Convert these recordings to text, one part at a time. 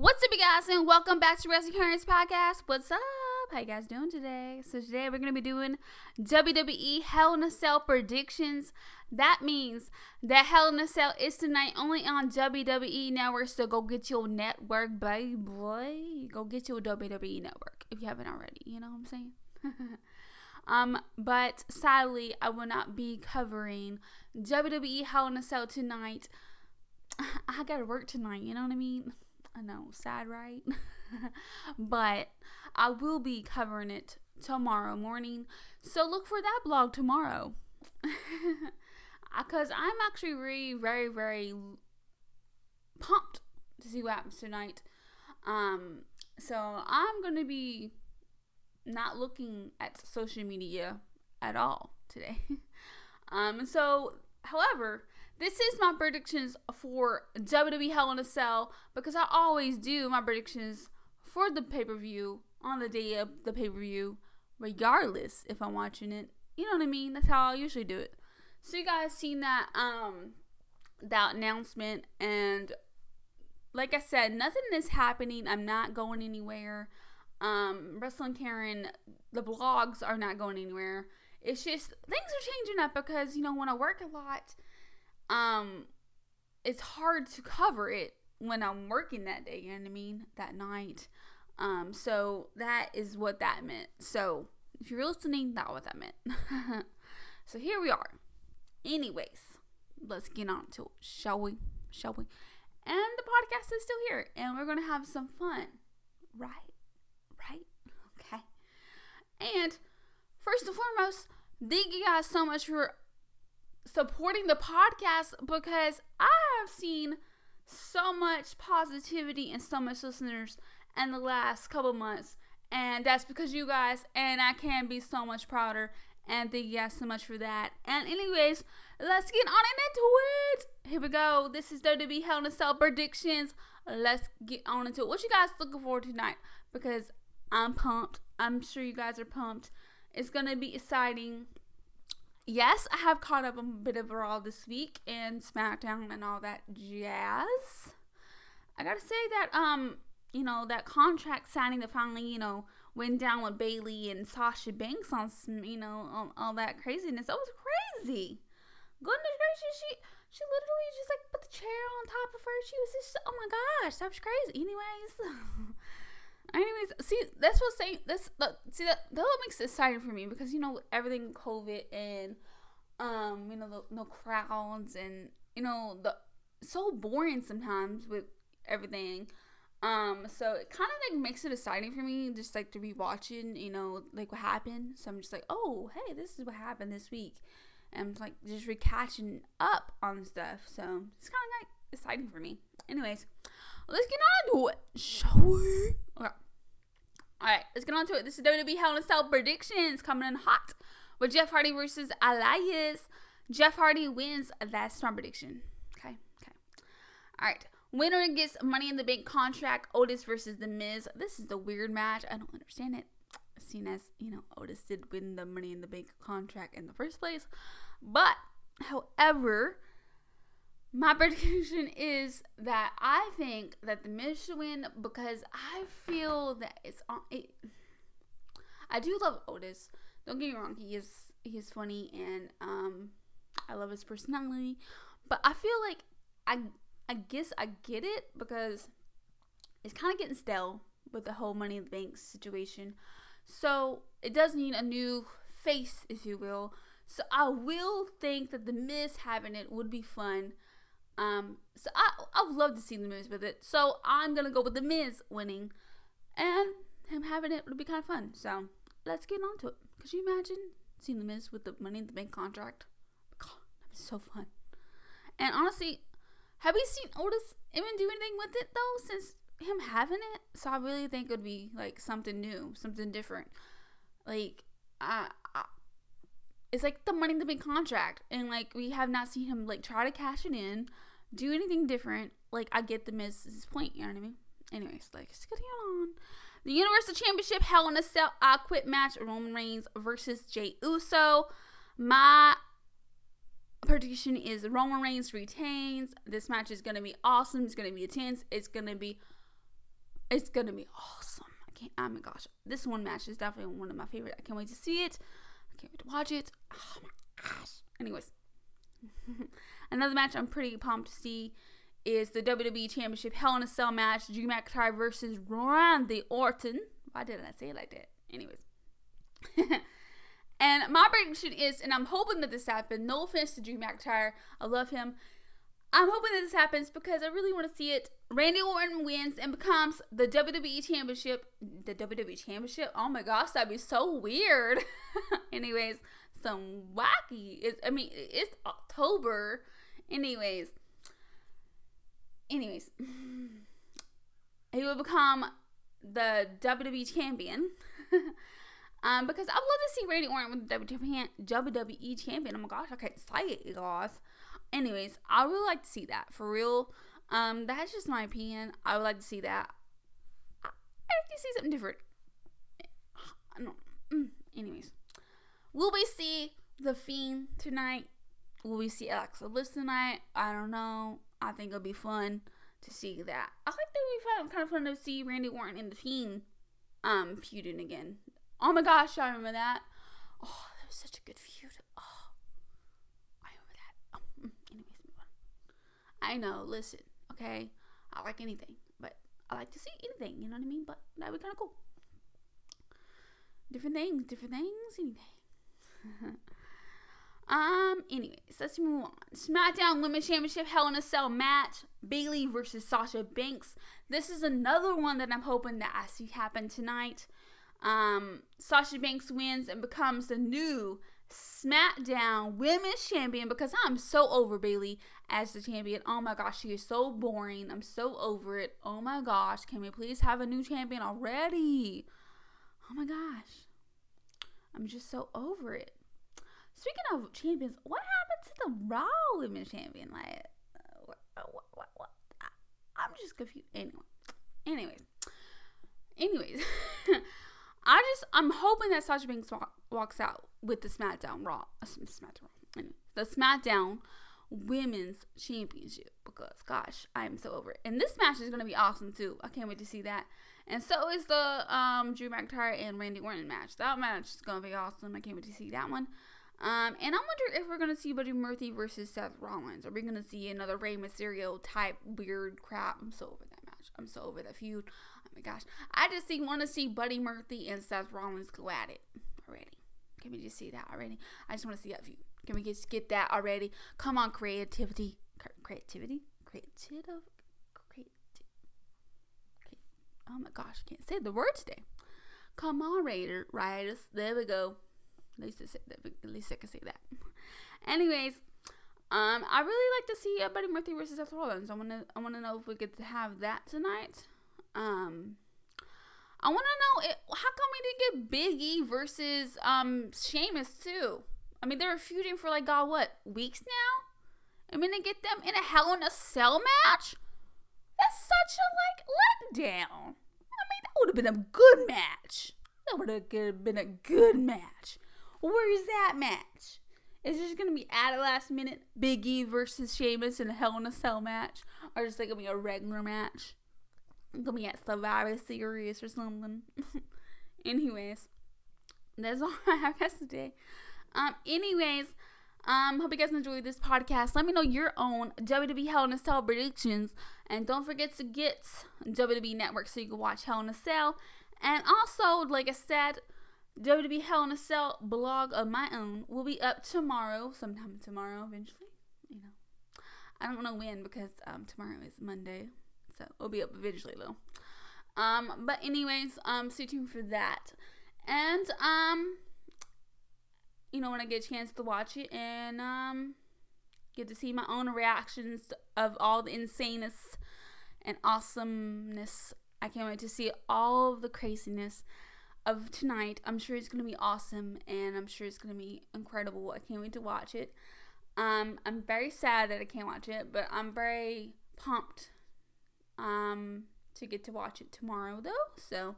What's up, you guys, and welcome back to Wrestling Currents Podcast. What's up? How you guys doing today? So today we're gonna be doing WWE Hell in a Cell predictions. That means that Hell in a Cell is tonight only on WWE Network. So go get your network, baby boy. Go get your WWE Network if you haven't already. You know what I'm saying? um, but sadly, I will not be covering WWE Hell in a Cell tonight. I gotta work tonight. You know what I mean? I know, sad, right? but I will be covering it tomorrow morning. So look for that blog tomorrow. Because I'm actually really, very, very pumped to see what happens tonight. Um, so I'm going to be not looking at social media at all today. um, so, however, this is my predictions for WWE Hell in a Cell because I always do my predictions for the pay per view on the day of the pay per view, regardless if I'm watching it. You know what I mean? That's how I usually do it. So you guys seen that um that announcement and like I said, nothing is happening. I'm not going anywhere. Um, Wrestling Karen, the blogs are not going anywhere. It's just things are changing up because you know when I work a lot um it's hard to cover it when I'm working that day, you know what I mean? That night. Um, so that is what that meant. So if you're listening, that's what that meant. so here we are. Anyways, let's get on to it, shall we? Shall we? And the podcast is still here, and we're gonna have some fun. Right? Right? Okay. And first and foremost, thank you guys so much for supporting the podcast because I have seen so much positivity and so much listeners in the last couple months. And that's because you guys, and I can be so much prouder. And thank you guys so much for that. And, anyways, let's get on into it. Here we go. This is WWE Hell in a Cell predictions. Let's get on into it. What you guys looking for tonight? Because I'm pumped. I'm sure you guys are pumped. It's gonna be exciting yes, I have caught up a bit of Raw this week and SmackDown and all that jazz. I gotta say that um, you know, that contract signing that finally, you know, went down with Bayley and Sasha Banks on, you know, all, all that craziness. That was crazy. Goodness gracious, she she literally just like put the chair on top of her. She was just, oh my gosh, that was crazy. Anyways. anyways, see, that's what saying. That's see that that what makes it exciting for me because you know everything COVID and um you know the, no crowds and you know the so boring sometimes with everything. Um, so it kind of like makes it exciting for me, just like to be watching, you know, like what happened. So I'm just like, oh, hey, this is what happened this week, and I'm like just re catching up on stuff. So it's kind of like exciting for me. Anyways, let's get on to it, shall we? Okay. Alright, let's get on to it. This is WWE Hell in a Cell predictions coming in hot with Jeff Hardy versus Elias. Jeff Hardy wins. That's my prediction. Okay, okay. Alright. Winner gets Money in the Bank contract. Otis versus The Miz. This is the weird match. I don't understand it. Seen as, you know, Otis did win the Money in the Bank contract in the first place. But, however, my prediction is that I think that the win because I feel that it's on. It, I do love Otis. Don't get me wrong. He is he is funny and um I love his personality, but I feel like I I guess I get it because it's kind of getting stale with the whole Money in the Bank situation. So it does need a new face, if you will. So I will think that the Miz having it would be fun. Um, so I I would love to see the Miz with it. So I'm gonna go with the Miz winning, and him having it would be kind of fun. So let's get on to it. Could you imagine seeing the Miz with the Money in the Bank contract? God, that'd be so fun. And honestly, have we seen Otis even do anything with it though since him having it? So I really think it would be like something new, something different. Like I, it's like the money in the bank contract and like we have not seen him like try to cash it in do anything different. Like I get the Miz's point, you know what I mean? Anyways, like let's get on. The Universal Championship Hell in a Cell I Quit match Roman Reigns versus Jey Uso. My prediction is Roman Reigns retains. This match is gonna be awesome. It's gonna be intense. It's gonna be It's gonna be awesome. I can't. Oh my gosh, this one match is definitely one of my favorite. I can't wait to see it. I can't wait to watch it. Oh my gosh. Anyways, another match I'm pretty pumped to see is the WWE Championship Hell in a Cell match: Drew McIntyre versus Randy Orton. Why didn't I say it like that? Anyways. and my prediction is, and I'm hoping that this happens. No offense to Drew McIntyre, I love him. I'm hoping that this happens because I really want to see it. Randy Orton wins and becomes the WWE Championship. The WWE Championship? Oh my gosh, that'd be so weird. Anyways, some wacky. It's, I mean, it's October. Anyways. Anyways. He will become the WWE Champion. um, because I'd love to see Randy Orton with the WWE Champion. Oh my gosh, I can't say it, guys. Anyways, I would really like to see that for real. Um, that's just my opinion. I would like to see that. I, I like to see something different. I don't. Mm, anyways, will we see the Fiend tonight? Will we see Alexa Bliss tonight? I don't know. I think it'll be fun to see that. I think that would be fun, kind of fun to see Randy Orton and the Fiend um feuding again. Oh my gosh, I remember that. Oh, that was such a good feud. Oh, I remember that. Um, anyways, move on. I know, listen, okay? I like anything, but I like to see anything, you know what I mean? But that'd be kind of cool. Different things, different things, anything. um, anyways, let's move on. SmackDown Women's Championship Hell in a Cell match Bayley versus Sasha Banks. This is another one that I'm hoping that I see happen tonight. Um, Sasha Banks wins and becomes the new SmackDown Women's Champion because I'm so over Bayley as the champion. Oh my gosh, she is so boring. I'm so over it. Oh my gosh, can we please have a new champion already? Oh my gosh. I'm just so over it. Speaking of champions, what happened to the Raw Women's Champion? Like, what, what, what, what? I, am just confused. Anyway, anyways, anyways, I just I'm hoping that Sasha Banks walk, walks out with the SmackDown Raw, uh, SmackDown, anyway, the SmackDown Women's Championship because gosh, I am so over it. And this match is gonna be awesome too. I can't wait to see that. And so is the um, Drew McIntyre and Randy Orton match. That match is gonna be awesome. I can't wait to see that one. Um, and I wonder if we're gonna see Buddy Murphy versus Seth Rollins. Are we gonna see another Rey Mysterio type weird crap? I'm so over that match. I'm so over that feud. Oh my gosh, I just want to see Buddy Murphy and Seth Rollins go at it already. Can we just see that already? I just want to see that feud. Can we just get that already? Come on, creativity, creativity, creative, creative. Oh my gosh, I can't say the words today. Come on, Raider, Riders. There we go. At least, I can say that. Anyways, um, I really like to see uh, Buddy Murphy versus Seth Rollins. I wanna, I wanna know if we to have that tonight. Um, I want to know it, how come we didn't get Big E versus um Sheamus too? I mean, they were feuding for like God, what weeks now? I mean, to get them in a Hell in a Cell match. That's such a like letdown. I mean, that would have been a good match. That would have been a good match. Where is that match? Is this gonna be at a last minute Big E versus Sheamus in a Hell in a Cell match, or just like gonna be a regular match? gonna be at Survivor Series or something. anyways, that's all I have guys today. Um, anyways, um, hope you guys enjoyed this podcast. Let me know your own WWE Hell in a Cell predictions, and don't forget to get WWE Network so you can watch Hell in a Cell. And also, like I said, WWE Hell in a Cell blog of my own will be up tomorrow, sometime tomorrow, eventually. You know, I don't know when because um tomorrow is Monday, so it'll be up eventually though. Um, but anyways, um, stay tuned for that. And um, you know, when I get a chance to watch it and um, get to see my own reactions of all the insaneness and awesomeness. I can't wait to see all of the craziness of tonight. I'm sure it's gonna be awesome, and I'm sure it's gonna be incredible. I can't wait to watch it. Um, I'm very sad that I can't watch it, but I'm very pumped um, to get to watch it tomorrow, though. So,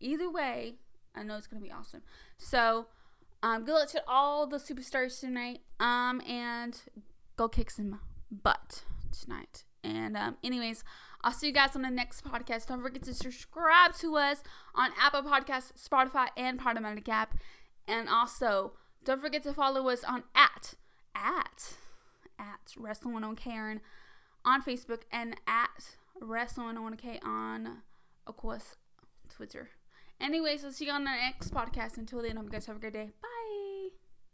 either way, I know it's gonna be awesome. So, um, good luck to all the superstars tonight. Um, and go kick some butt tonight And um, anyways, I'll see you guys on the next podcast. Don't forget to subscribe to us on Apple Podcasts, Spotify, and Podomatic app. And also, don't forget to follow us on at at at Wrestling on Karen on Facebook and at Wrestling on K on of course Twitter. Anyways, I'll see you on the next podcast. Until then, hope you guys have a great day. Bye.